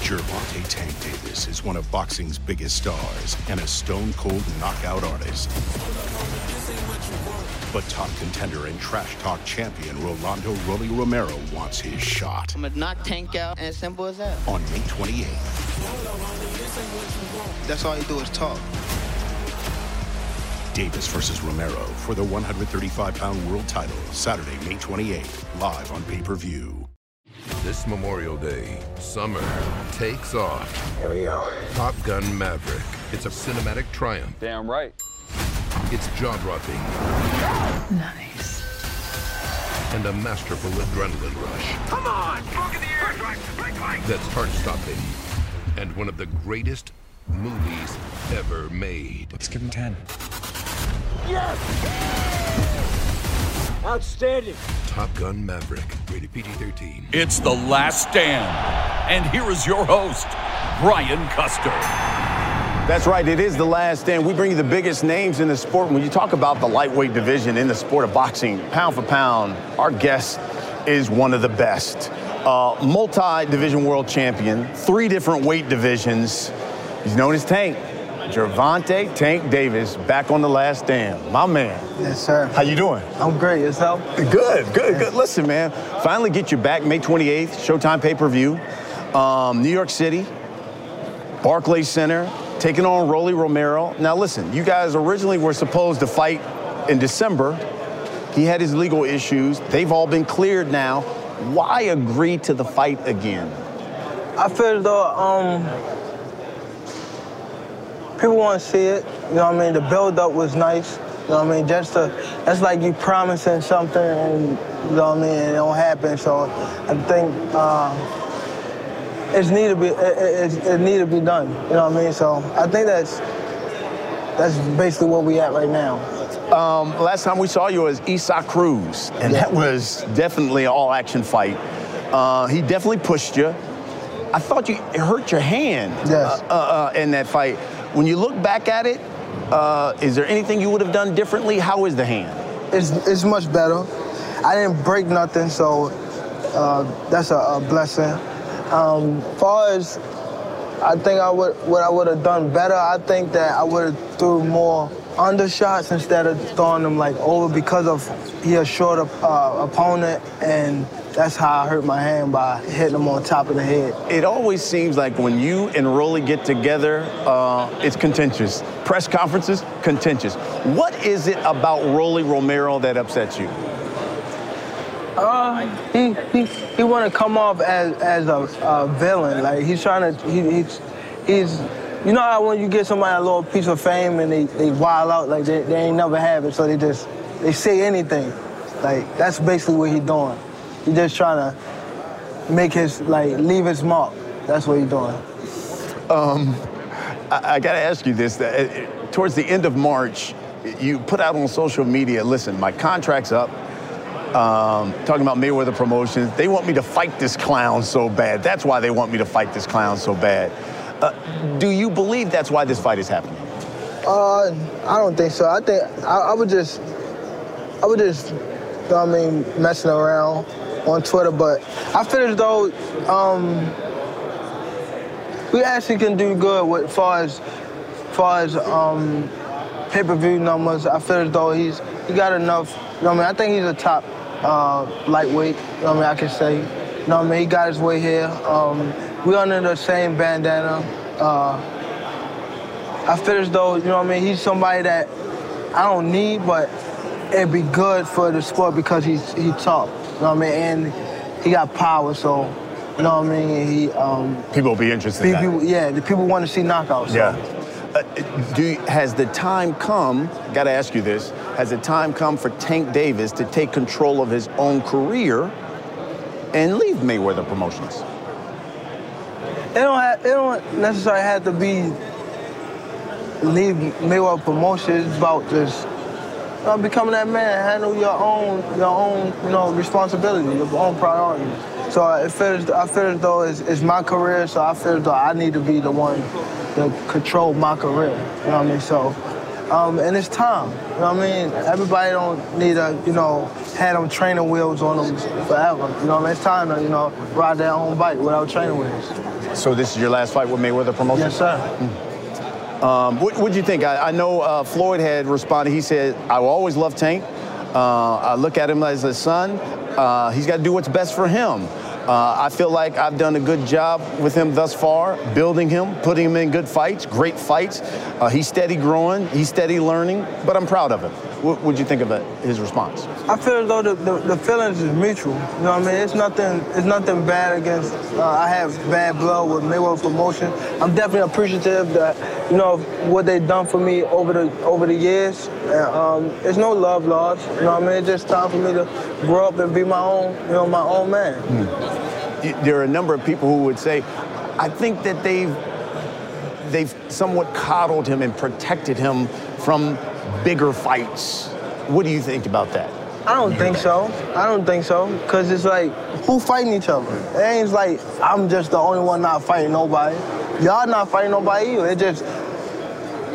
Gervonta Tank Davis is one of boxing's biggest stars and a stone cold knockout artist. But top contender and trash talk champion Rolando Rolly Romero wants his shot. I'm gonna knock Tank out, and as simple as that. On May 28th. That's all you do is talk. Davis versus Romero for the 135 pound world title, Saturday, May 28th, live on pay per view. This Memorial Day, summer takes off. Here we go. Top Gun Maverick. It's a cinematic triumph. Damn right. It's jaw dropping. Nice. And a masterful adrenaline rush. Come on! Smoke in the air! Blink, blink. That's heart stopping. And one of the greatest movies ever made. Let's give him 10. Yes! Outstanding. Top Gun Maverick, rated PG 13. It's The Last Stand. And here is your host, Brian Custer. That's right, it is The Last Stand. We bring you the biggest names in the sport. When you talk about the lightweight division in the sport of boxing, pound for pound, our guest is one of the best. Uh, Multi division world champion, three different weight divisions. He's known as Tank. Gervonta Tank Davis back on the last stand. My man. Yes, sir. How you doing? I'm great. Yourself? Good, good, good. Listen, man. Finally get you back May 28th, Showtime pay-per-view. Um, New York City, Barclays Center, taking on Rolly Romero. Now listen, you guys originally were supposed to fight in December. He had his legal issues. They've all been cleared now. Why agree to the fight again? I feel though, um, people want to see it. You know what I mean? The build up was nice. You know what I mean? Just to, that's like you promising something and, you know what I mean, it don't happen. So I think uh, it's need to be, it, it, it need to be done. You know what I mean? So I think that's, that's basically where we at right now. Um, last time we saw you was Isaac Cruz, and Yeah. that was definitely an all-action fight. Uh, he definitely pushed you. I thought you hurt your hand Yes. uh, uh, uh, in that fight. When you look back at it, uh, is there anything you would have done differently? How is the hand? It's, it's much better. I didn't break nothing, so uh, that's a, a blessing. Um, far as I think I would what I would have done better, I think that I would have threw more undershots instead of throwing them like over because of he a shorter uh, opponent, and that's how I hurt my hand by hitting him on top of the head. It always seems like when you and Rolly get together, uh, it's contentious. Press conferences, contentious. What is it about Rolly Romero that upsets you? Uh, he he he want to come off as as a, a villain. Like he's trying to he, he's he's you know how when you get somebody a little piece of fame and they they wild out like they, they ain't never have it, so they just they say anything. Like that's basically what he's doing. He just trying to make his like leave his mark. That's what he doing. Um, I, I got to ask you this. That, uh, towards the end of March, you put out on social media, listen, my contract's up. Um, talking about Mayweather Promotions. They want me to fight this clown so bad. That's why they want me to fight this clown so bad. Uh, do you believe that's why this fight is happening? Uh, I don't think so. I think I, I would just, I would just, you know what I mean, messing around on Twitter. But I feel as though um, we actually can do good with far as, far as um, pay-per-view numbers. I feel as though he's he got enough. You know what I mean? I think he's a top uh, lightweight. You know what I mean? I can say. You know what I mean? He got his way here. Um, we under the same bandana. Uh, I feel as though, you know what I mean, he's somebody that I don't need, but it'd be good for the sport because he's he tough. You know what I mean? And he got power, so you know what I mean? He um People will be interested in that. yeah, the people want to see knockouts. so. Yeah. Uh, do has the time come? Got to ask you this: Has the time come for Tank Davis to take control of his own career and leave Mayweather Promotions? It don't have, it don't necessarily have to be leave Mayweather Promotions. It's about just know, becoming that man, handle your own your own you know responsibility, your own priorities. So I feel as, I feel as though it's, it's my career, so I feel as though I need to be the one to control my career. You know what I mean? So Um, and it's time. You know what I mean? Everybody don't need to, you know, have them training wheels on them forever. You know what I mean? It's time to, you know, ride their own bike without training wheels. So this is your last fight with Mayweather Promotions? Yes, sir. Um, what would you think? I, I know uh, Floyd had responded. He said, "I will always love Tank. Uh, I look at him as a son. Uh, he's got to do what's best for him. Uh, I feel like I've done a good job with him thus far, building him, putting him in good fights, great fights. Uh, he's steady growing, he's steady learning, but I'm proud of him." What would you think of it, his response? I feel as though the, the, the feelings is mutual. You know what I mean? It's nothing. It's nothing bad against. Uh, I have bad blood with Mayweather promotion. I'm definitely appreciative that you know what they've done for me over the over the years. And, um, it's no love lost. You know what I mean? It's just time for me to grow up and be my own. You know, my own man. Y- There are a number of people who would say, I think that they've they've somewhat coddled him and protected him from bigger fights. What do you think about that? I don't think so. I don't think so. Cause it's like, who fighting each other? It ain't like I'm just the only one not fighting nobody. Y'all not fighting nobody either. It just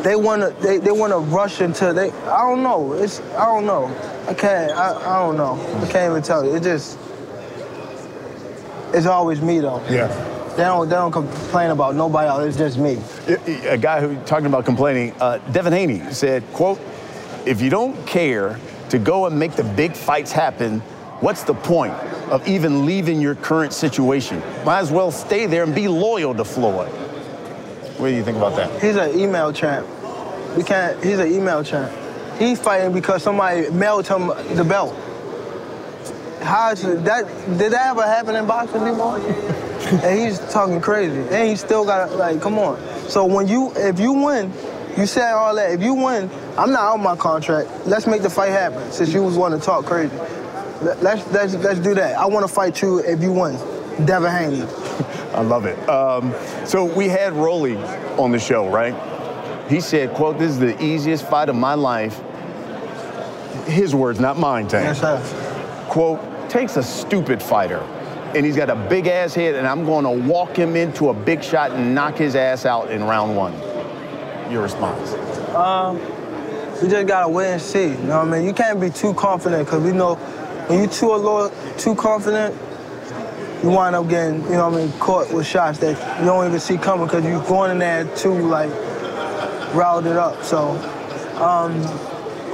they wanna they, they wanna rush into they I don't know. It's I don't know. I can't I, I don't know. I can't even tell you. It just it's always me though. Yeah. They don't they don't complain about nobody else. It's just me. A guy who talking about complaining, uh, Devin Haney said, "quote If you don't care to go and make the big fights happen, what's the point of even leaving your current situation? Might as well stay there and be loyal to Floyd." What do you think about that? He's an email champ. We can't. He's an email champ. He's fighting because somebody mailed him the belt. How is that? Did that ever happen in boxing before? and he's talking crazy, and he still got to like, come on. So when you, if you win, you said all that. If you win, I'm not out my contract. Let's make the fight happen. Since you was want to talk crazy, Let- let's let's let's do that. I want to fight you if you win, Devin Haney. I love it. Um, so we had Rolly on the show, right? He said, "quote This is the easiest fight of my life." His words, not mine, Tank. Yes, sir. quote, takes a stupid fighter and he's got a big ass head and I'm going to walk him into a big shot and knock his ass out in round one. Your response? We just gotta wait and see. You know what I mean? You can't be too confident because we know when you too a little too confident, you wind up getting, you know what I mean, caught with shots that you don't even see coming because you're going in there too like riled it up. So um,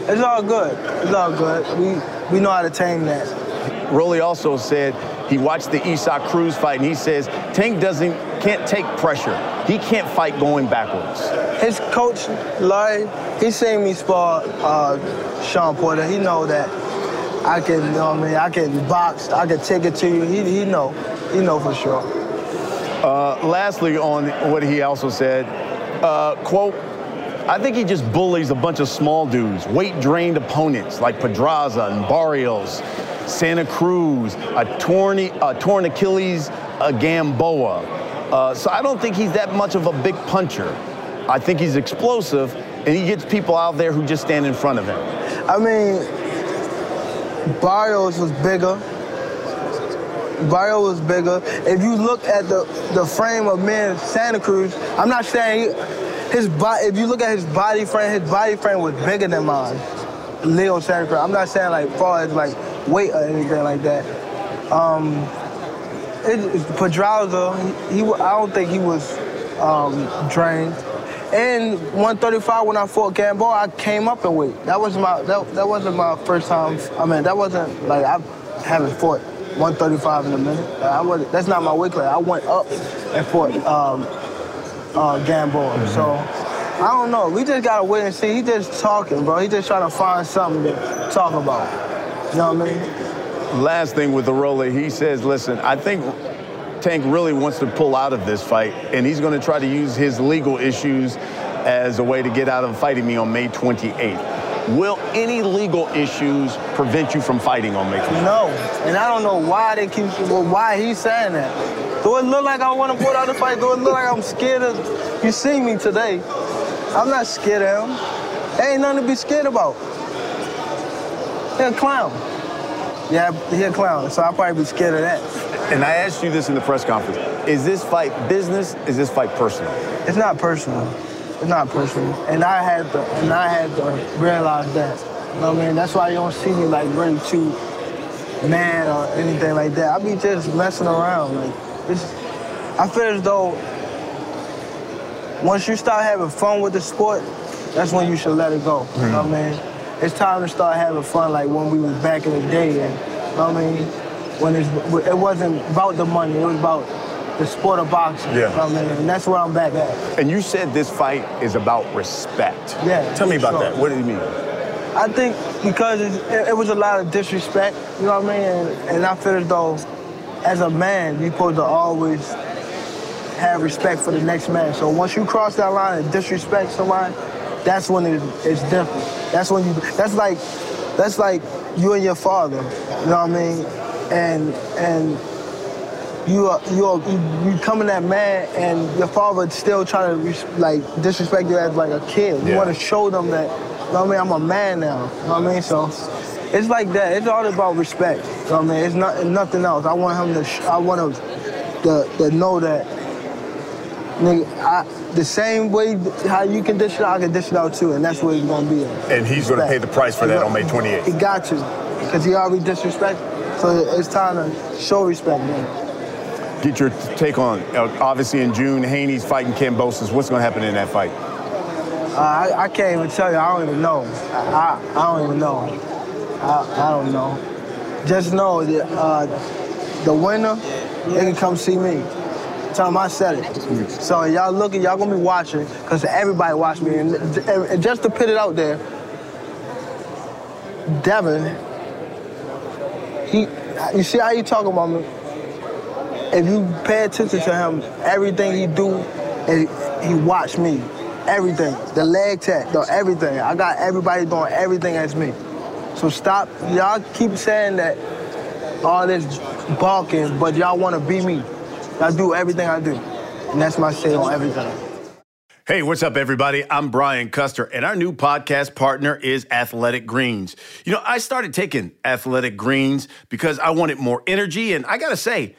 it's all good. It's all good. We we know how to tame that. Rolly also said he watched the Isaac Cruz fight and he says Tank doesn't can't take pressure. He can't fight going backwards. His coach, Larry, he seen me spar uh, Shawn Porter. He know that I can, you know what I mean, I can box, I can take it to you. He, he know, he know for sure. Uh, lastly, on what he also said, uh, quote, I think he just bullies a bunch of small dudes, weight-drained opponents like Pedraza and Barrios, Santa Cruz, a torn, a torn Achilles, a Gamboa. Uh, so I don't think he's that much of a big puncher. I think he's explosive, and he gets people out there who just stand in front of him. I mean, Barrios was bigger. Barrio was bigger. If you look at the, the frame of man Santa Cruz, I'm not saying he, his body. If you look at his body frame, his body frame was bigger than mine. Leo Santa Cruz. I'm not saying like far as like weight or anything like that. Um, it, Pedraza, he, he, I don't think he was um, drained. And 135 when I fought Gamboa, I came up in weight. That was my that, that wasn't my first time. I mean, that wasn't like I haven't fought 135 in a minute. I was that's not my weight class. I went up and fought um, uh, Gamboa. So I don't know. We just gotta wait and see. He just talking, bro. He just trying to find something to talk about. You know what I mean? Last thing with the roller, he says, listen, I think Tank really wants to pull out of this fight, and he's going to try to use his legal issues as a way to get out of fighting me on May 28th. Will any legal issues prevent you from fighting on May 28th? No, and I don't know why they keep, well, why he's saying that. Do it look like I want to pull out the fight? Do it look like I'm scared of? You see me today. I'm not scared of him. There ain't nothing to be scared about. He a clown. Yeah, he a clown, so I'll probably be scared of that. And I asked you this in the press conference. Is this fight business? Is this fight personal? It's not personal. It's not personal. And I had to, and I had to realize that. You know what I mean? That's why you don't see me like really too mad or anything like that. I be just messing around. Like, it's, I feel as though once you start having fun with the sport, that's when you should let it go. You know what I mean? It's time to start having fun like when we was back in the day. And, you know what I mean? When it's, it wasn't about the money, it was about the sport of boxing. Yeah. You know what I mean? And that's where I'm back at. And you said this fight is about respect. Yeah, Tell me about sure. that. What do you mean? I think because it, it, was a lot of disrespect, you know what I mean? And, and I feel as though, as a man, you're supposed to always have respect for the next man. So once you cross that line and disrespect somebody, that's when it, it's different. That's when you. That's like, that's like you and your father. You know what I mean? And and you are you are you, you coming at man and your father still trying to res- like disrespect you as like a kid. You Yeah. want to show them that. You know what I mean? I'm a man now. You know what I mean? So it's like that. It's all about respect. You know what I mean? It's not nothing else. I want him to. Sh- I want him to, to know that. Nigga, I, the same way how you can dish it out, I can dish it out too, and that's where he's gonna be at. And he's gonna pay the price for that on May 28th. He got to, because he already disrespected. So it's time to show respect, man. Get your take on, uh, obviously in June, Haney's fighting Kambosos. What's gonna happen in that fight? Uh, I, I can't even tell you. I don't even know. I, I, I don't even know. I, I don't know. Just know that uh, the winner, they can come see me. Them I said it. So y'all looking, y'all gonna be watching, because everybody watch me. And, and just to put it out there, Devin, he, you see how he talk about me? If you pay attention to him, everything he do, and he watch me. Everything. The leg tap, the everything. I got everybody doing everything as me. So stop. Y'all keep saying that all this balking, but y'all want to be me. I do everything I do. And that's my say on everything. Hey, what's up, everybody? I'm Brian Custer, and our new podcast partner is Athletic Greens. You know, I started taking Athletic Greens because I wanted more energy, and I gotta say,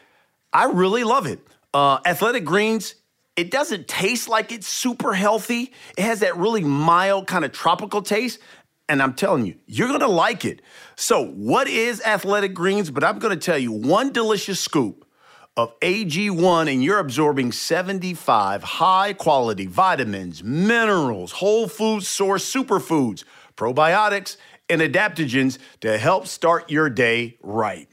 I really love it. Uh, Athletic Greens, it doesn't taste like it's super healthy. It has that really mild kind of tropical taste. And I'm telling you, you're gonna like it. So, what is Athletic Greens? But I'm gonna tell you one delicious scoop of AG1, and you're absorbing 75 high quality vitamins, minerals, whole food source superfoods, probiotics, and adaptogens to help start your day right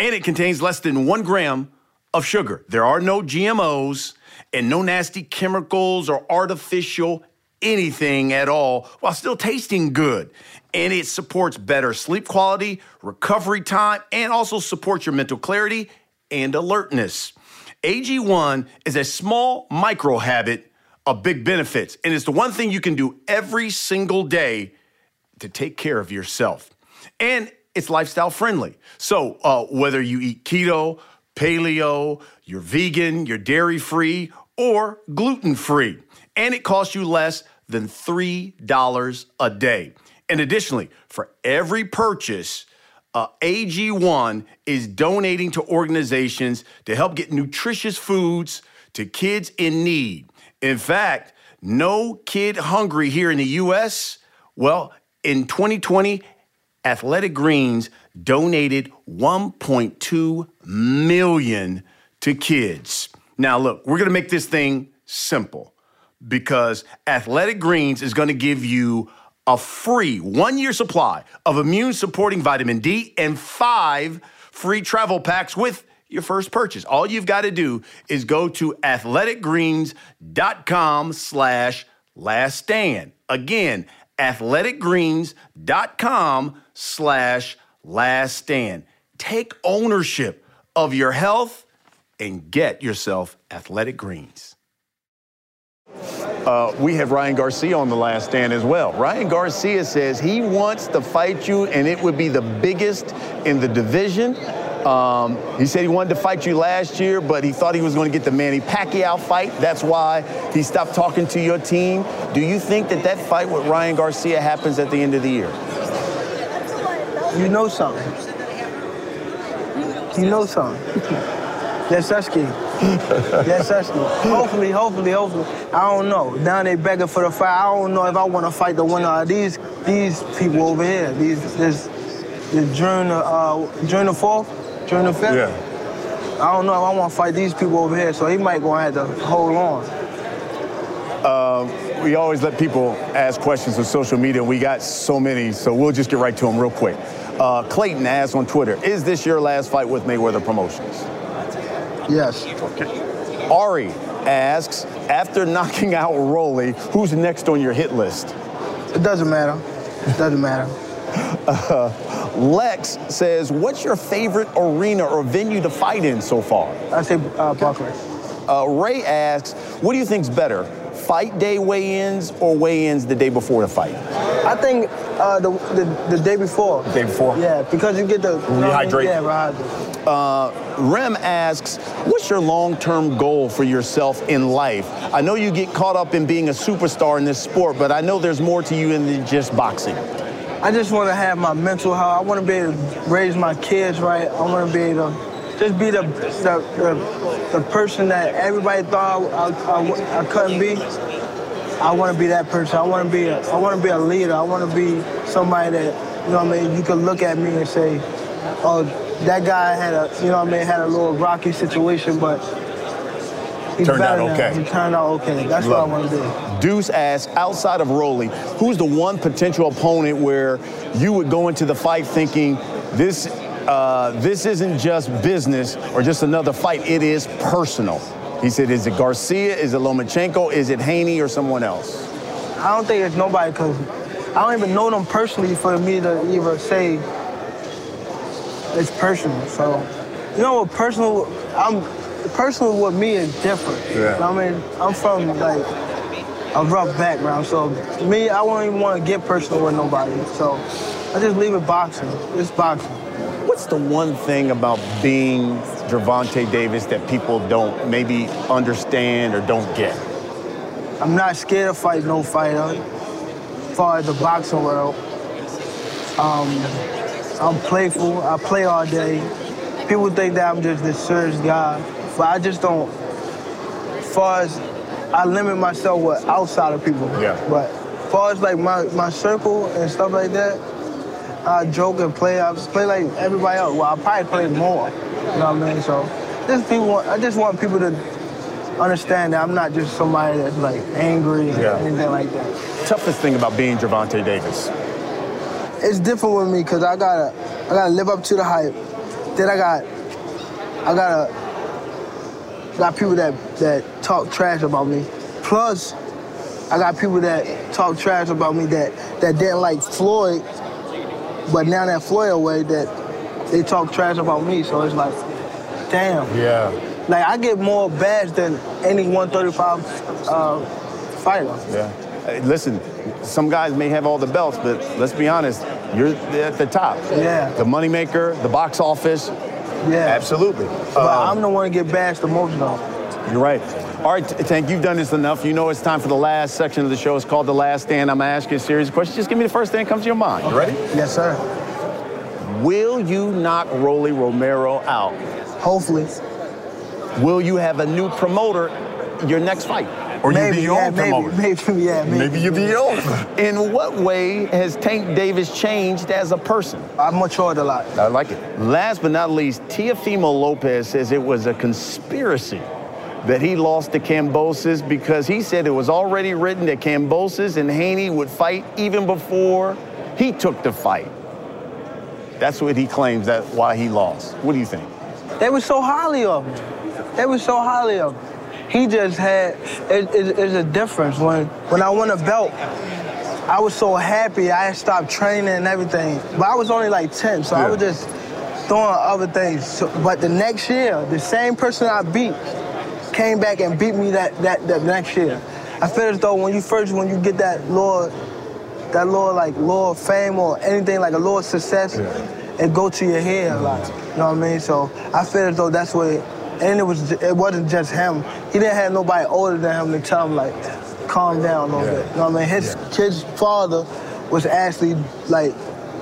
and it contains less than one gram of sugar. There are no GMOs and no nasty chemicals or artificial anything at all while still tasting good. And it supports better sleep quality, recovery time, and also supports your mental clarity and alertness. AG1 is a small micro habit of big benefits, and it's the one thing you can do every single day to take care of yourself. And it's lifestyle friendly. So uh, whether you eat keto, paleo, you're vegan, you're dairy free, or gluten free, and it costs you less than $3 a day. And additionally, for every purchase, uh, AG1 is donating to organizations to help get nutritious foods to kids in need. In fact, no kid hungry here in the US, well, in 2020, Athletic Greens donated 1.2 million to kids. Now, look, we're gonna make this thing simple because Athletic Greens is gonna give you a free one year supply of immune supporting vitamin D and five free travel packs with your first purchase. All you've got to do is go to athleticgreens.com slash last stand. Again, athleticgreens.com slash last stand. Take ownership of your health and get yourself athletic greens. Uh, we have Ryan Garcia on the last stand as well. Ryan Garcia says he wants to fight you, and it would be the biggest in the division. Um, he said he wanted to fight you last year, but he thought he was going to get the Manny Pacquiao fight. That's why he stopped talking to your team. Do you think that that fight with Ryan Garcia happens at the end of the year? You know something. You know something. Yes, Sesky. yes, Sesky. Hopefully, hopefully, hopefully. I don't know. Now they begging for the fight. I don't know if I want to fight the winner of these these people over here. These this this during the uh, during the fourth, during the fifth. Yeah. I don't know if I want to fight these people over here, so he might go have to hold on. We always let people ask questions on social media. We got so many, so we'll just get right to them real quick. Uh, Clayton asked on Twitter, is this your last fight with Mayweather Promotions? Yes. Ari asks, after knocking out Rolly, who's next on your hit list? It doesn't matter. It doesn't matter. Lex says, what's your favorite arena or venue to fight in so far? I say uh, Buckley. Uh, Ray asks, what do you think's better, fight day weigh-ins or weigh-ins the day before the fight? I think uh, the, the the day before. The day before? Yeah, because you get the Rehydrate. Yeah, rehydrate. Uh, Rem asks, what's your long-term goal for yourself in life? I know you get caught up in being a superstar in this sport, but I know there's more to you than just boxing. I just want to have my mental health. I want to be able to raise my kids right. I want to be able to just be the the, the, the person that everybody thought I, I, I, couldn't be. I want to be that person. I want to be a, I want to be a leader. I want to be somebody that you know what I mean. You can look at me and say, oh, that guy had a you know what I mean had a little rocky situation, but. He's Turned out better now. okay. He turned out okay. That's Love what I want to do. Deuce asks, outside of Rolly, who's the one potential opponent where you would go into the fight thinking this uh, this isn't just business or just another fight, it is personal? He said, is it Garcia, is it Lomachenko, is it Haney, or someone else? I don't think it's nobody because I don't even know them personally for me to even say it's personal. So, you know what personal, I'm, personal with me is different. Yeah. I mean, I'm from like a rough background. So me, I won't even want to get personal with nobody. So I just leave it boxing. It's boxing. What's the one thing about being Gervonta Davis that people don't maybe understand or don't get? I'm not scared to fight no fighter. As far as the boxing world, um, I'm playful. I play all day. People think that I'm just this serious guy, but I just don't. As far as I limit myself with outside of people. Yeah. But as far as like my, my circle and stuff like that, I joke and play. I play like everybody else. Well, I probably play more. You know what I mean? So, just people. I just want people to understand that I'm not just somebody that's like angry or Yeah. anything like that. Toughest thing about being Gervonta Davis? It's different with me because I gotta, I gotta live up to the hype. Then I got, I gotta, got people that that talk trash about me. Plus, I got people that talk trash about me that that didn't like Floyd, but now that Floyd away, that they talk trash about me. So it's like, damn. Yeah. Like I get more badge than any 135 uh, fighter. Yeah. Hey, listen, some guys may have all the belts, but let's be honest, you're at the top. Yeah. The moneymaker, the box office. Yeah. Absolutely. But Um, I'm the one to get bashed the most though. You're right. All right, Tank, you've done this enough. You know it's time for the last section of the show. It's called The Last Stand. I'm going to ask you a series of questions. Just give me the first thing that comes to your mind. You ready? Yes, sir. Will you knock Rolly Romero out? Hopefully. Will you have a new promoter your next fight? Or you be your yeah, own maybe, promoter? maybe, yeah, maybe. Maybe you be your own. In what way has Tank Davis changed as a person? I matured a lot. I like it. Last but not least, Teofimo Lopez says it was a conspiracy that he lost to Kambosos because he said it was already written that Kambosos and Haney would fight even before he took the fight. That's what he claims that why he lost. What do you think? They were so highly of him. They were so highly of him. He just had, it, it, it's a difference. When, when I won a belt, I was so happy. I had stopped training and everything. But I was only like 10, so I was just doing other things. So, but the next year, the same person I beat came back and beat me that, that, that next year. I feel as though when you first, when you get that little, that little like little fame or anything like a little success, it go to your head a lot. You know what I mean? So I feel as though that's what, it, and it was, it wasn't just him. He didn't have nobody older than him to tell him like, calm down a little Yeah. bit. You know what I mean? His kid's father was actually like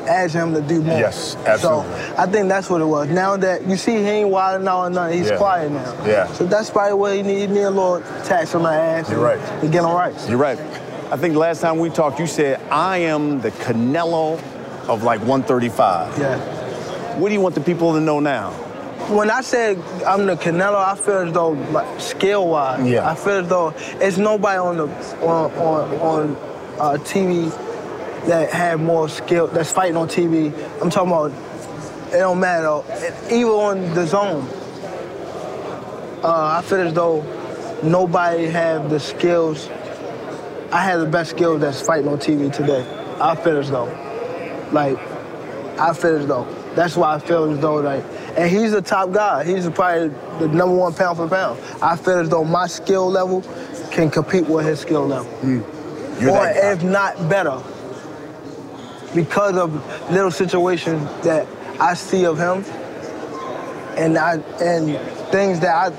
ask him to do more. Yes, absolutely. So I think that's what it was. Now that you see he ain't wilding out or nothing, he's Yeah. quiet now. Yeah. So that's probably what he need. He need a little tax on my ass. You're and- right. To get him right. You're right. I think last time we talked, you said, I am the Canelo of like 135. Yeah. What do you want the people to know now? When I said I'm the Canelo, I feel as though like, skill wise, Yeah. I feel as though it's nobody on the on on, on uh, TV that have more skill that's fighting on TV. I'm talking about it don't matter. Even on DAZN, uh, I feel as though nobody have the skills. I have the best skills that's fighting on TV today. I feel as though, like, I feel as though. That's why I feel as though, like, and he's the top guy. He's probably the number one pound for pound. I feel as though my skill level can compete with his skill level, hmm. You're or that if not better, because of little situations that I see of him, and I and things that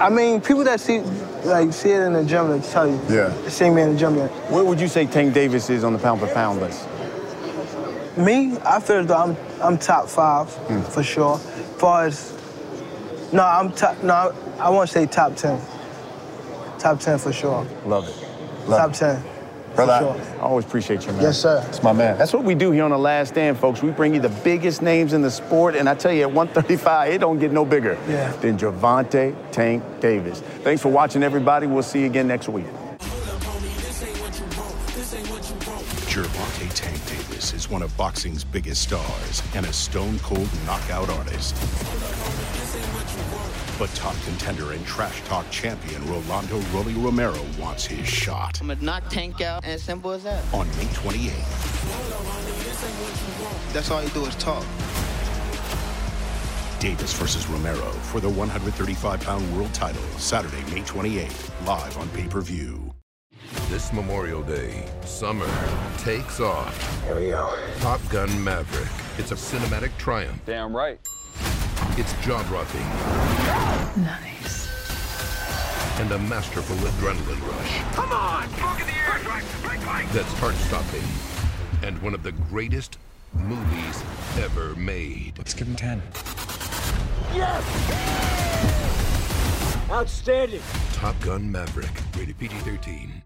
I, I mean, people that see like see it in the gym and tell you, Yeah. see me in the gym. That, Where would you say Tank Davis is on the pound for pound list? Me, I feel as though I'm I'm top five Hmm. for sure. far as no, I'm top. No, I won't say top ten. Top ten for sure. Love it. Love top it. ten. Brother, for I, sure. I always appreciate you, man. Yes, sir. That's my man. That's what we do here on The Last Stand, folks. We bring you the biggest names in the sport, and I tell you, at 135, it don't get no bigger Yeah. than Gervonta Tank Davis. Thanks for watching, everybody. We'll see you again next week. Gervonta Tank Davis is one of boxing's biggest stars and a stone cold knockout artist. But top contender and trash talk champion Rolando Rolly Romero wants his shot I'm gonna knock Tank out, and simple as that. on May 28th. That's all you do is talk. Davis versus Romero for the 135 pound world title, Saturday, May 28th, live on pay per view. This Memorial Day, summer takes off. Here we go. Top Gun Maverick. It's a cinematic triumph. Damn right. It's jaw-dropping Nice. and a masterful adrenaline rush Come on! Smoke in the air! That's heart-stopping and one of the greatest movies ever made. Let's give him 10. Yes! Outstanding! Top Gun Maverick, rated PG-13.